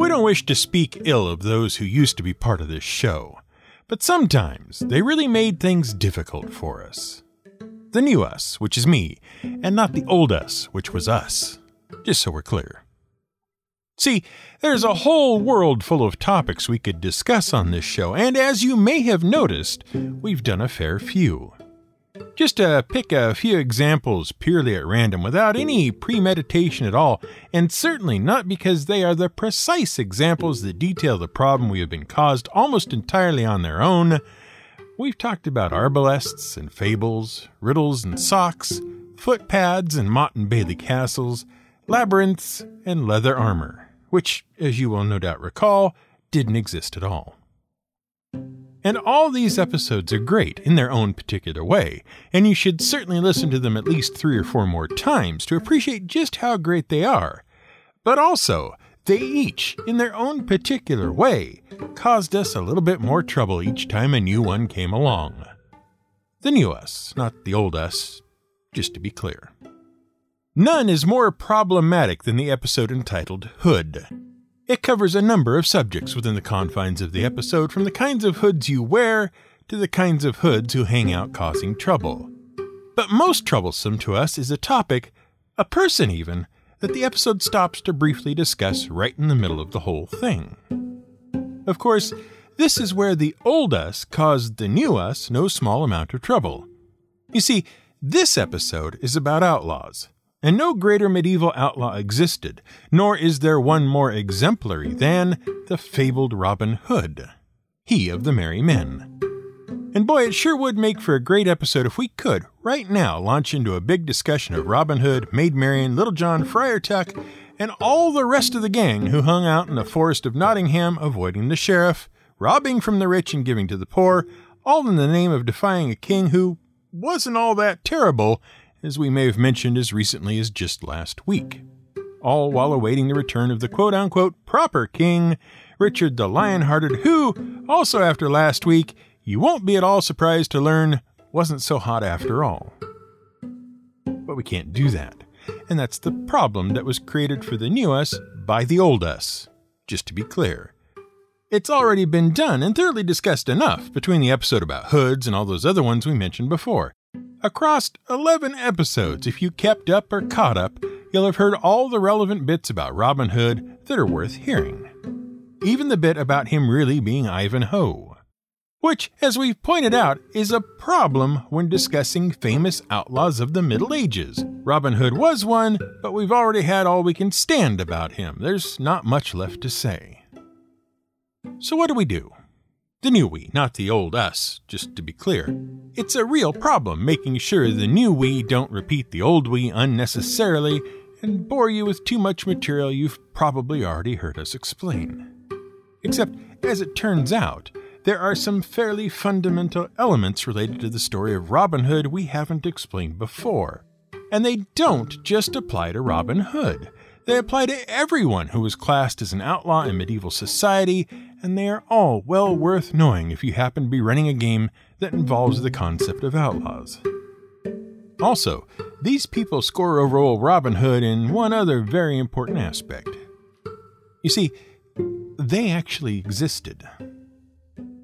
We don't wish to speak ill of those who used to be part of this show, but sometimes they really made things difficult for us. The new us, which is me, and not the old us, which was us. Just so we're clear. See, there's a whole world full of topics we could discuss on this show, and as you may have noticed, we've done a fair few. Just to pick a few examples purely at random without any premeditation at all, and certainly not because they are the precise examples that detail the problem we have been caused almost entirely on their own, we've talked about arbalests and fables, riddles and socks, footpads and Motte and Bailey castles, labyrinths and leather armor which, as you will no doubt recall, didn't exist at all. And all these episodes are great in their own particular way, and you should certainly listen to them at least three or four more times to appreciate just how great they are. But also, they each, in their own particular way, caused us a little bit more trouble each time a new one came along. The new us, not the old us, just to be clear. None is more problematic than the episode entitled Hood. It covers a number of subjects within the confines of the episode, from the kinds of hoods you wear to the kinds of hoods who hang out causing trouble. But most troublesome to us is a topic, a person even, that the episode stops to briefly discuss right in the middle of the whole thing. Of course, this is where the old us caused the new us no small amount of trouble. You see, this episode is about outlaws, and no greater medieval outlaw existed, nor is there one more exemplary than the fabled Robin Hood, he of the merry men. And boy, it sure would make for a great episode if we could, right now, launch into a big discussion of Robin Hood, Maid Marian, Little John, Friar Tuck, and all the rest of the gang who hung out in the forest of Nottingham avoiding the sheriff, robbing from the rich and giving to the poor, all in the name of defying a king who wasn't all that terrible as we may have mentioned as recently as just last week. All while awaiting the return of the quote unquote proper king, Richard the Lionhearted, who, also after last week, you won't be at all surprised to learn wasn't so hot after all. But we can't do that, and that's the problem that was created for the new us by the old us, just to be clear. It's already been done and thoroughly discussed enough between the episode about hoods and all those other ones we mentioned before. Across 11 episodes, if you kept up or caught up, you'll have heard all the relevant bits about Robin Hood that are worth hearing. Even the bit about him really being Ivanhoe. Which, as we've pointed out, is a problem when discussing famous outlaws of the Middle Ages. Robin Hood was one, but we've already had all we can stand about him. There's not much left to say. So, what do we do? The new we, not the old us, just to be clear. It's a real problem making sure the new we don't repeat the old we unnecessarily and bore you with too much material you've probably already heard us explain. Except, as it turns out, there are some fairly fundamental elements related to the story of Robin Hood we haven't explained before. And they don't just apply to Robin Hood. They apply to everyone who was classed as an outlaw in medieval society, and they are all well worth knowing if you happen to be running a game that involves the concept of outlaws. Also, these people score over old Robin Hood in one other very important aspect. You see, they actually existed.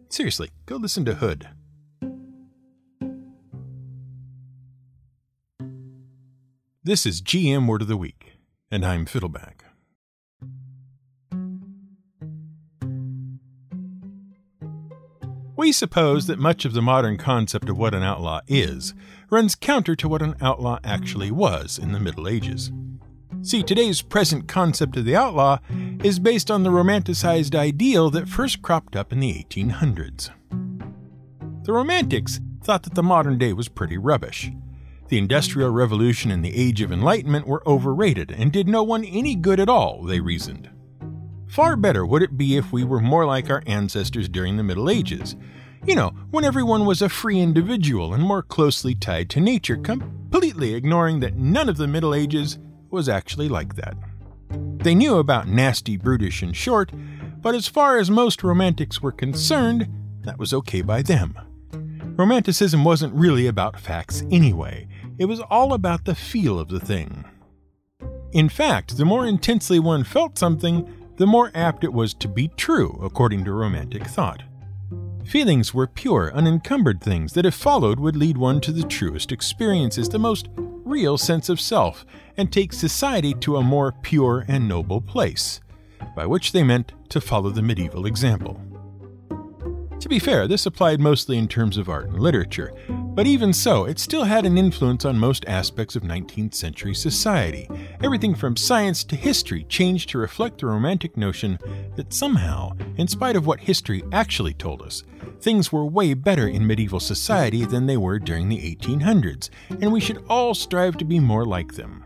Seriously, go listen to Hood. This is GM Word of the Week and I'm Fiddleback. We suppose that much of the modern concept of what an outlaw is runs counter to what an outlaw actually was in the Middle Ages. See, today's present concept of the outlaw is based on the romanticized ideal that first cropped up in the 1800s. The Romantics thought that the modern day was pretty rubbish, the Industrial Revolution and the Age of Enlightenment were overrated and did no one any good at all, they reasoned. Far better would it be if we were more like our ancestors during the Middle Ages. You know, when everyone was a free individual and more closely tied to nature, completely ignoring that none of the Middle Ages was actually like that. They knew about nasty, brutish, and short, but as far as most romantics were concerned, that was okay by them. Romanticism wasn't really about facts anyway, it was all about the feel of the thing. In fact, the more intensely one felt something, the more apt it was to be true, according to Romantic thought. Feelings were pure, unencumbered things that, if followed, would lead one to the truest experiences, the most real sense of self, and take society to a more pure and noble place, by which they meant to follow the medieval example. To be fair, this applied mostly in terms of art and literature, but even so, it still had an influence on most aspects of 19th century society. Everything from science to history changed to reflect the romantic notion that somehow, in spite of what history actually told us, things were way better in medieval society than they were during the 1800s, and we should all strive to be more like them.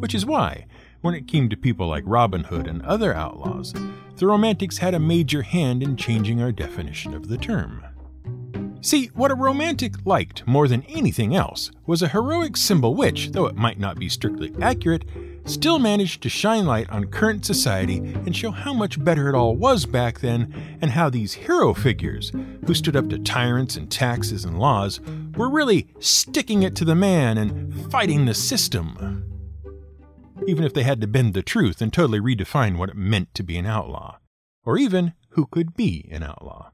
Which is why, when it came to people like Robin Hood and other outlaws, the Romantics had a major hand in changing our definition of the term. See, what a romantic liked more than anything else was a heroic symbol which, though it might not be strictly accurate, still managed to shine light on current society and show how much better it all was back then, and how these hero figures, who stood up to tyrants and taxes and laws, were really sticking it to the man and fighting the system. Even if they had to bend the truth and totally redefine what it meant to be an outlaw, or even who could be an outlaw.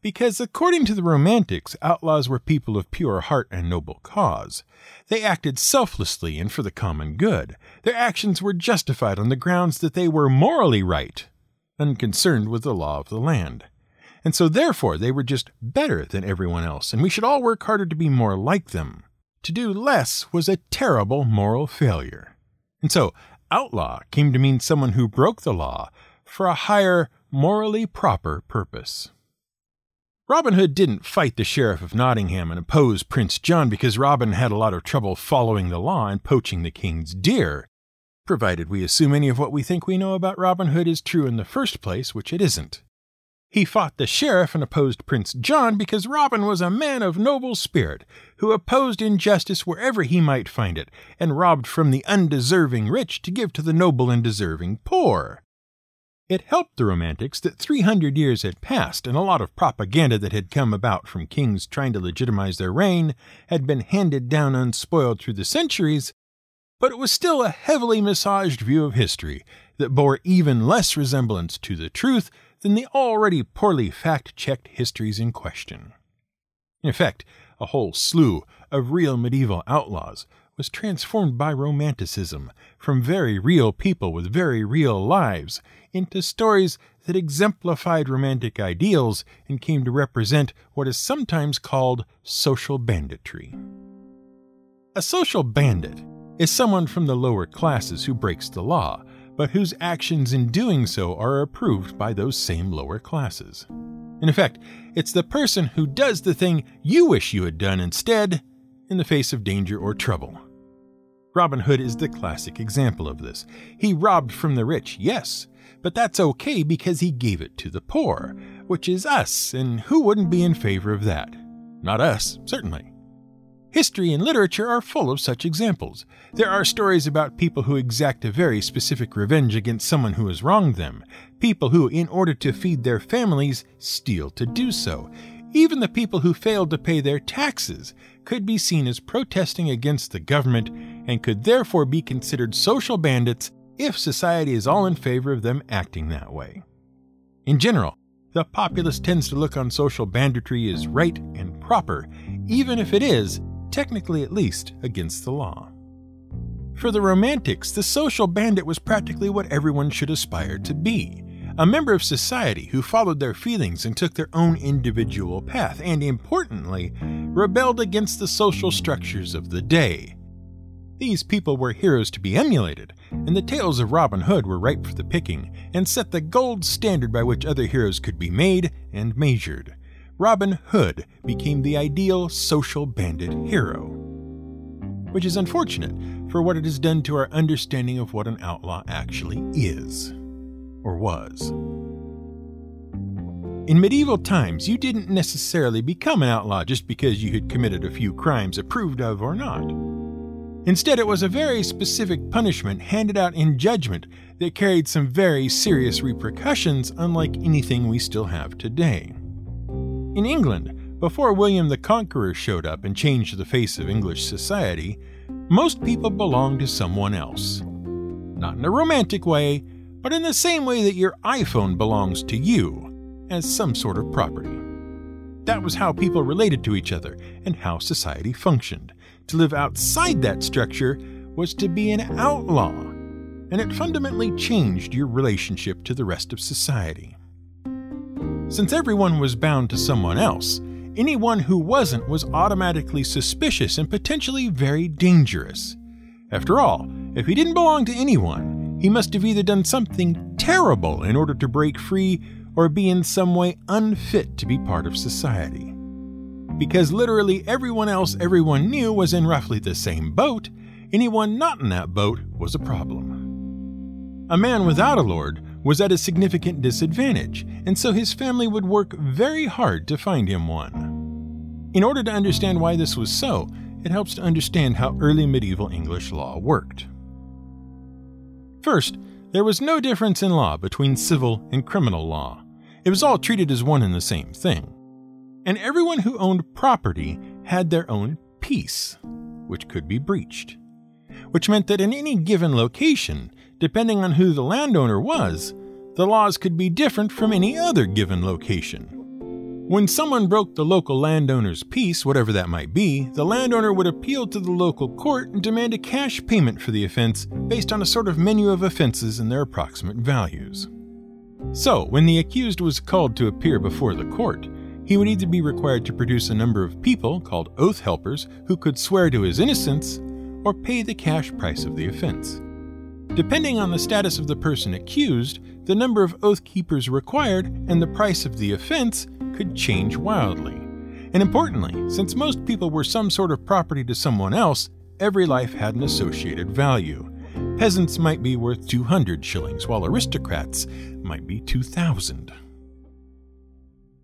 Because according to the Romantics, outlaws were people of pure heart and noble cause. They acted selflessly and for the common good. Their actions were justified on the grounds that they were morally right, unconcerned with the law of the land. And so therefore they were just better than everyone else, and we should all work harder to be more like them. To do less was a terrible moral failure. And so outlaw came to mean someone who broke the law for a higher, morally proper purpose. Robin Hood didn't fight the Sheriff of Nottingham and oppose Prince John because Robin had a lot of trouble following the law and poaching the king's deer, provided we assume any of what we think we know about Robin Hood is true in the first place, which it isn't. He fought the sheriff and opposed Prince John because Robin was a man of noble spirit who opposed injustice wherever he might find it and robbed from the undeserving rich to give to the noble and deserving poor. It helped the Romantics that 300 years had passed and a lot of propaganda that had come about from kings trying to legitimize their reign had been handed down unspoiled through the centuries, but it was still a heavily massaged view of history that bore even less resemblance to the truth than the already poorly fact checked histories in question. In effect, a whole slew of real medieval outlaws was transformed by Romanticism from very real people with very real lives into stories that exemplified romantic ideals and came to represent what is sometimes called social banditry. A social bandit is someone from the lower classes who breaks the law, but whose actions in doing so are approved by those same lower classes. In effect, it's the person who does the thing you wish you had done instead in the face of danger or trouble. Robin Hood is the classic example of this. He robbed from the rich, yes, but that's okay because he gave it to the poor, which is us, and who wouldn't be in favor of that? Not us, certainly. History and literature are full of such examples. There are stories about people who exact a very specific revenge against someone who has wronged them, people who, in order to feed their families, steal to do so. Even the people who failed to pay their taxes could be seen as protesting against the government and could therefore be considered social bandits if society is all in favor of them acting that way. In general, the populace tends to look on social banditry as right and proper, even if it is technically at least, against the law. For the Romantics, the social bandit was practically what everyone should aspire to be a member of society who followed their feelings and took their own individual path, and importantly, rebelled against the social structures of the day. These people were heroes to be emulated, and the tales of Robin Hood were ripe for the picking and set the gold standard by which other heroes could be made and measured. Robin Hood became the ideal social bandit hero. Which is unfortunate for what it has done to our understanding of what an outlaw actually is. Or was. In medieval times, you didn't necessarily become an outlaw just because you had committed a few crimes approved of or not. Instead, it was a very specific punishment handed out in judgment that carried some very serious repercussions, unlike anything we still have today. In England, before William the Conqueror showed up and changed the face of English society, most people belonged to someone else. Not in a romantic way, but in the same way that your iPhone belongs to you as some sort of property. That was how people related to each other and how society functioned. To live outside that structure was to be an outlaw, and it fundamentally changed your relationship to the rest of society. Since everyone was bound to someone else, anyone who wasn't was automatically suspicious and potentially very dangerous. After all, if he didn't belong to anyone, he must have either done something terrible in order to break free or be in some way unfit to be part of society. Because literally everyone else everyone knew was in roughly the same boat, anyone not in that boat was a problem. A man without a lord was at a significant disadvantage, and so his family would work very hard to find him one. In order to understand why this was so, it helps to understand how early medieval English law worked. First, there was no difference in law between civil and criminal law. It was all treated as one and the same thing. And everyone who owned property had their own peace, which could be breached. Which meant that in any given location, depending on who the landowner was, the laws could be different from any other given location. When someone broke the local landowner's peace, whatever that might be, the landowner would appeal to the local court and demand a cash payment for the offense based on a sort of menu of offenses and their approximate values. So, when the accused was called to appear before the court, he would either be required to produce a number of people, called oath helpers, who could swear to his innocence, or pay the cash price of the offense. Depending on the status of the person accused, the number of oath keepers required and the price of the offense could change wildly. And importantly, since most people were some sort of property to someone else, every life had an associated value. Peasants might be worth 200 shillings, while aristocrats might be 2,000.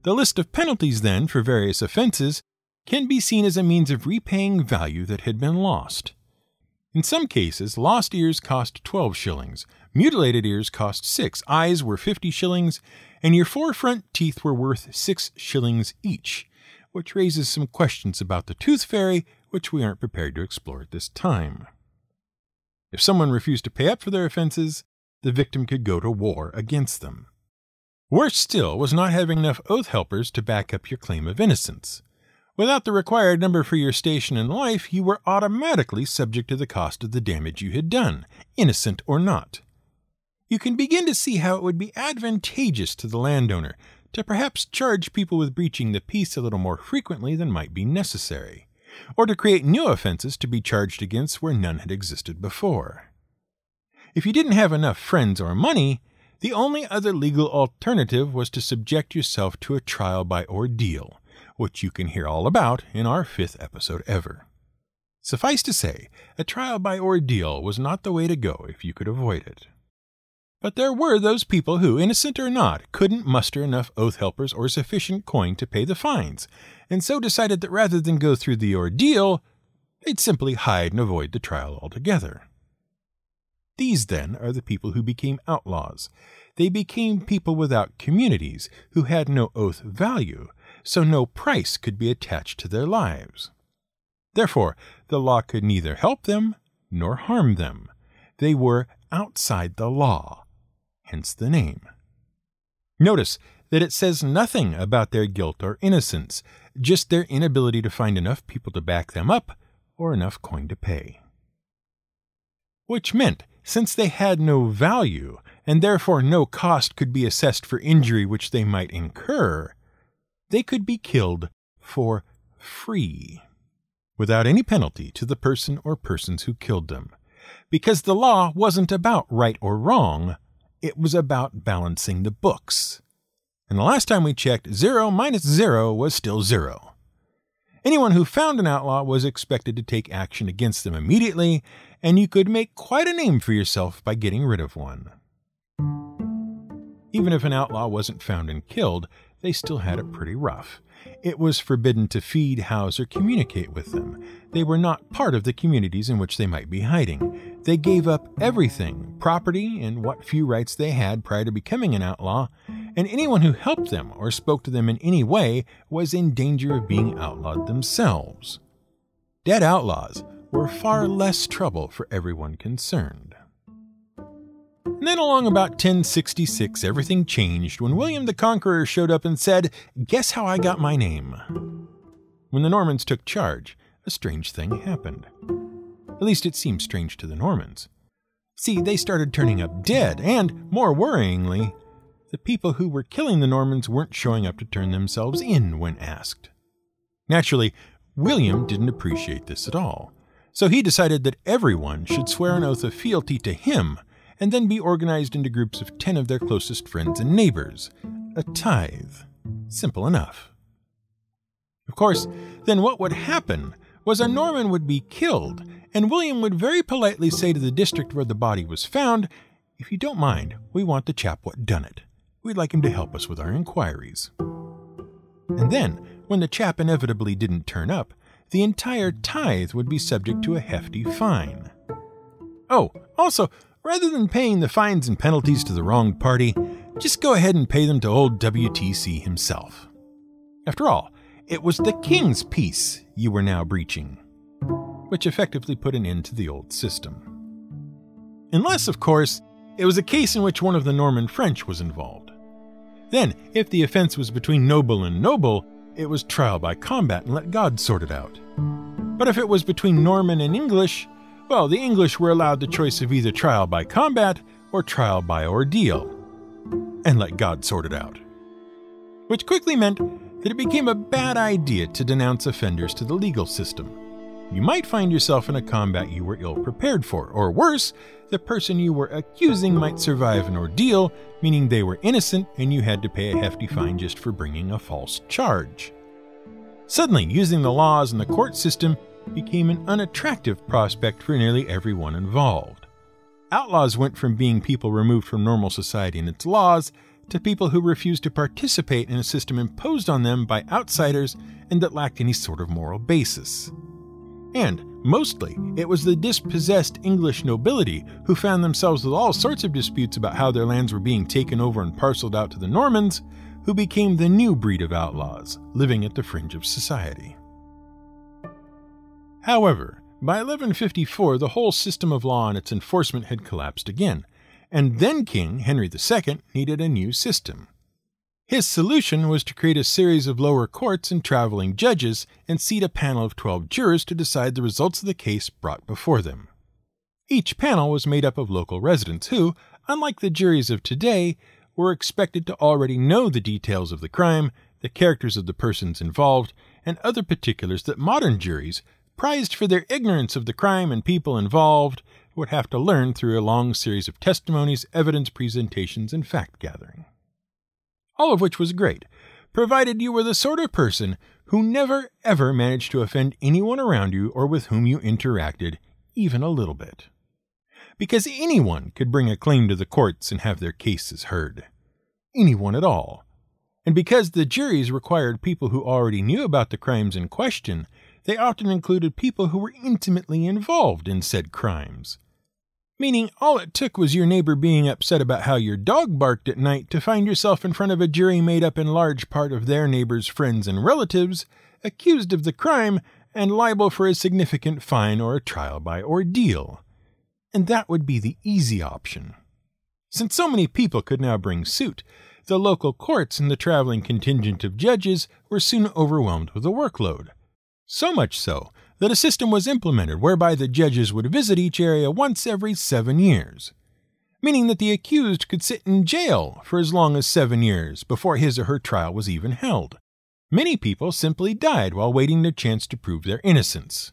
The list of penalties, then, for various offenses can be seen as a means of repaying value that had been lost. In some cases, lost ears cost 12 shillings, mutilated ears cost 6, eyes were 50 shillings, and your four front teeth were worth six shillings each, which raises some questions about the tooth fairy, which we aren't prepared to explore at this time. If someone refused to pay up for their offenses, the victim could go to war against them. Worse still was not having enough oath helpers to back up your claim of innocence. Without the required number for your station in life, you were automatically subject to the cost of the damage you had done, innocent or not you can begin to see how it would be advantageous to the landowner to perhaps charge people with breaching the peace a little more frequently than might be necessary, or to create new offenses to be charged against where none had existed before. If you didn't have enough friends or money, the only other legal alternative was to subject yourself to a trial by ordeal, which you can hear all about in our fifth episode ever. Suffice to say, a trial by ordeal was not the way to go if you could avoid it. But there were those people who, innocent or not, couldn't muster enough oath helpers or sufficient coin to pay the fines, and so decided that rather than go through the ordeal, they'd simply hide and avoid the trial altogether. These, then, are the people who became outlaws. They became people without communities, who had no oath value, so no price could be attached to their lives. Therefore, the law could neither help them nor harm them. They were outside the law hence the name. Notice that it says nothing about their guilt or innocence, just their inability to find enough people to back them up or enough coin to pay. Which meant, since they had no value, and therefore no cost could be assessed for injury which they might incur, they could be killed for free, without any penalty to the person or persons who killed them, because the law wasn't about right or wrong, it was about balancing the books. And the last time we checked, zero minus zero was still zero. Anyone who found an outlaw was expected to take action against them immediately, and you could make quite a name for yourself by getting rid of one. Even if an outlaw wasn't found and killed, they still had it pretty rough. It was forbidden to feed, house, or communicate with them. They were not part of the communities in which they might be hiding. They gave up everything property and what few rights they had prior to becoming an outlaw, and anyone who helped them or spoke to them in any way was in danger of being outlawed themselves. Dead outlaws were far less trouble for everyone concerned. And then along about 1066, everything changed when William the Conqueror showed up and said, Guess how I got my name? When the Normans took charge, a strange thing happened. At least it seemed strange to the Normans. See, they started turning up dead, and, more worryingly, the people who were killing the Normans weren't showing up to turn themselves in when asked. Naturally, William didn't appreciate this at all, so he decided that everyone should swear an oath of fealty to him and then be organized into groups of ten of their closest friends and neighbors. A tithe. Simple enough. Of course, then what would happen was a Norman would be killed, and William would very politely say to the district where the body was found, If you don't mind, we want the chap what done it. We'd like him to help us with our inquiries. And then, when the chap inevitably didn't turn up, the entire tithe would be subject to a hefty fine. Oh, also, rather than paying the fines and penalties to the wronged party, just go ahead and pay them to old WTC himself. After all, it was the king's peace you were now breaching, which effectively put an end to the old system. Unless, of course, it was a case in which one of the Norman French was involved. Then, if the offense was between noble and noble, it was trial by combat and let God sort it out. But if it was between Norman and English, well, the English were allowed the choice of either trial by combat or trial by ordeal, and let God sort it out. Which quickly meant that it became a bad idea to denounce offenders to the legal system. You might find yourself in a combat you were ill prepared for, or worse, the person you were accusing might survive an ordeal, meaning they were innocent and you had to pay a hefty fine just for bringing a false charge. Suddenly, using the laws and the court system became an unattractive prospect for nearly everyone involved. Outlaws went from being people removed from normal society and its laws to people who refused to participate in a system imposed on them by outsiders and that lacked any sort of moral basis. And, mostly, it was the dispossessed English nobility who found themselves with all sorts of disputes about how their lands were being taken over and parceled out to the Normans, who became the new breed of outlaws, living at the fringe of society. However, by 1154, the whole system of law and its enforcement had collapsed again, and then King Henry II needed a new system. His solution was to create a series of lower courts and traveling judges and seat a panel of 12 jurors to decide the results of the case brought before them. Each panel was made up of local residents who, unlike the juries of today, were expected to already know the details of the crime, the characters of the persons involved, and other particulars that modern juries, prized for their ignorance of the crime and people involved, would have to learn through a long series of testimonies, evidence presentations, and fact gathering. All of which was great, provided you were the sort of person who never ever managed to offend anyone around you or with whom you interacted, even a little bit. Because anyone could bring a claim to the courts and have their cases heard. Anyone at all. And because the juries required people who already knew about the crimes in question, they often included people who were intimately involved in said crimes, Meaning, all it took was your neighbor being upset about how your dog barked at night to find yourself in front of a jury made up in large part of their neighbor's friends and relatives, accused of the crime, and liable for a significant fine or a trial by ordeal. And that would be the easy option. Since so many people could now bring suit, the local courts and the traveling contingent of judges were soon overwhelmed with the workload. So much so that a system was implemented whereby the judges would visit each area once every seven years, meaning that the accused could sit in jail for as long as seven years before his or her trial was even held. Many people simply died while waiting their chance to prove their innocence.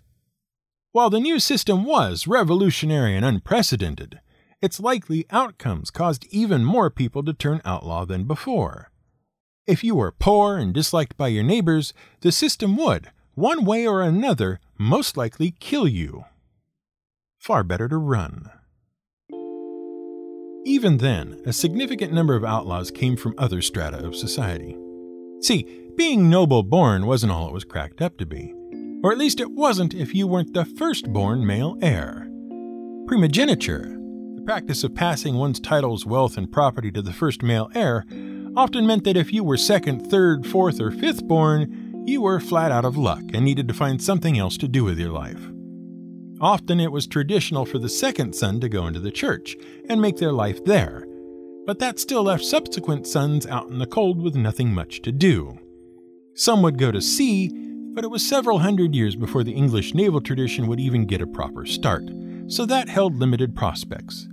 While the new system was revolutionary and unprecedented, its likely outcomes caused even more people to turn outlaw than before. If you were poor and disliked by your neighbors, the system would, one way or another, most likely kill you. Far better to run. Even then, a significant number of outlaws came from other strata of society. See, being noble born wasn't all it was cracked up to be. Or at least it wasn't if you weren't the firstborn male heir. Primogeniture, the practice of passing one's titles, wealth, and property to the first male heir, often meant that if you were second, third, fourth, or fifth born, you were flat out of luck and needed to find something else to do with your life. Often it was traditional for the second son to go into the church and make their life there, but that still left subsequent sons out in the cold with nothing much to do. Some would go to sea, but it was several hundred years before the English naval tradition would even get a proper start, so that held limited prospects.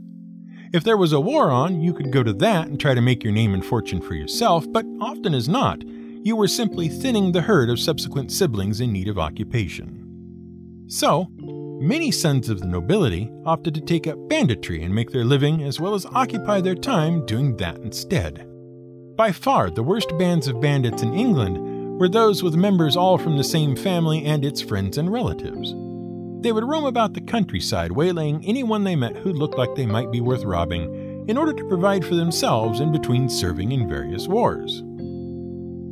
If there was a war on, you could go to that and try to make your name and fortune for yourself, but often as not, you were simply thinning the herd of subsequent siblings in need of occupation. So, many sons of the nobility opted to take up banditry and make their living as well as occupy their time doing that instead. By far, the worst bands of bandits in England were those with members all from the same family and its friends and relatives. They would roam about the countryside, waylaying anyone they met who looked like they might be worth robbing, in order to provide for themselves in between serving in various wars.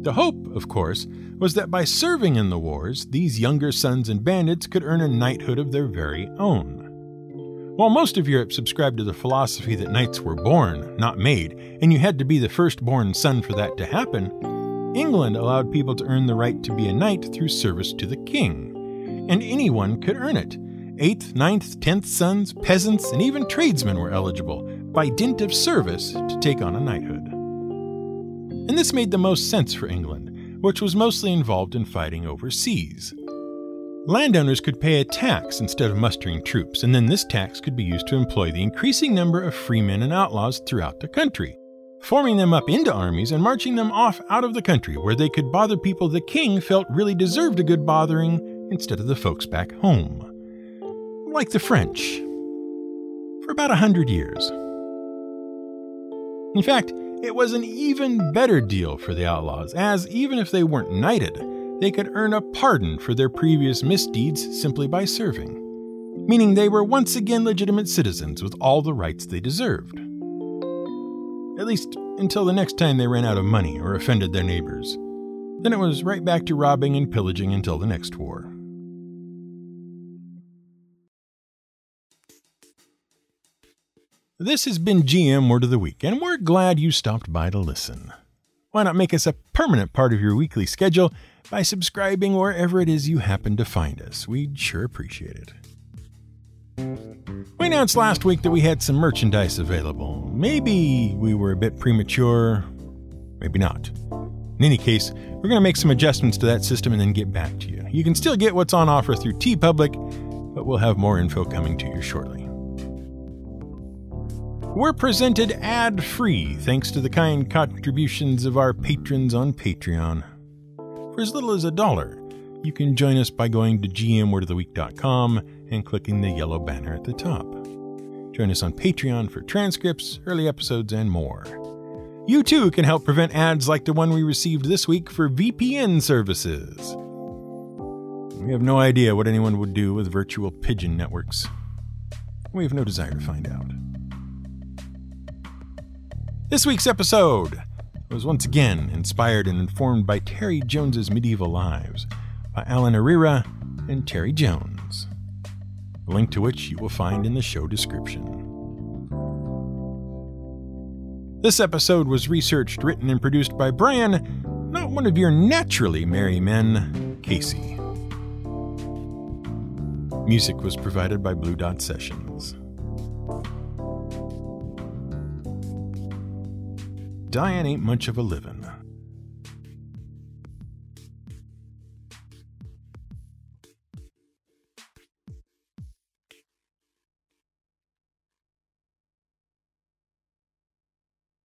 The hope, of course, was that by serving in the wars, these younger sons and bandits could earn a knighthood of their very own. While most of Europe subscribed to the philosophy that knights were born, not made, and you had to be the firstborn son for that to happen, England allowed people to earn the right to be a knight through service to the king and anyone could earn it. Eighth, ninth, tenth sons, peasants, and even tradesmen were eligible, by dint of service, to take on a knighthood. And this made the most sense for England, which was mostly involved in fighting overseas. Landowners could pay a tax instead of mustering troops, and then this tax could be used to employ the increasing number of freemen and outlaws throughout the country, forming them up into armies and marching them off out of the country where they could bother people the king felt really deserved a good bothering instead of the folks back home. Like the French. For about a hundred years. In fact, it was an even better deal for the outlaws, as even if they weren't knighted, they could earn a pardon for their previous misdeeds simply by serving, meaning they were once again legitimate citizens with all the rights they deserved. At least until the next time they ran out of money or offended their neighbors. Then it was right back to robbing and pillaging until the next war. This has been GM Word of the Week, and we're glad you stopped by to listen. Why not make us a permanent part of your weekly schedule by subscribing wherever it is you happen to find us? We'd sure appreciate it. We announced last week that we had some merchandise available. Maybe we were a bit premature, maybe not. In any case, we're going to make some adjustments to that system and then get back to you. You can still get what's on offer through TeePublic, but we'll have more info coming to you shortly. We're presented ad free thanks to the kind contributions of our patrons on Patreon. For as little as a dollar, you can join us by going to gmwordoftheweek.com and clicking the yellow banner at the top. Join us on Patreon for transcripts, early episodes, and more. You too can help prevent ads like the one we received this week for VPN services. We have no idea what anyone would do with virtual pigeon networks. We have no desire to find out. This week's episode was once again inspired and informed by Terry Jones's Medieval Lives by Alan Ereira and Terry Jones, a link to which you will find in the show description. This episode was researched, written, and produced by Brian, not one of your naturally merry men, Casey. Music was provided by Blue Dot Sessions. Diane ain't much of a livin'.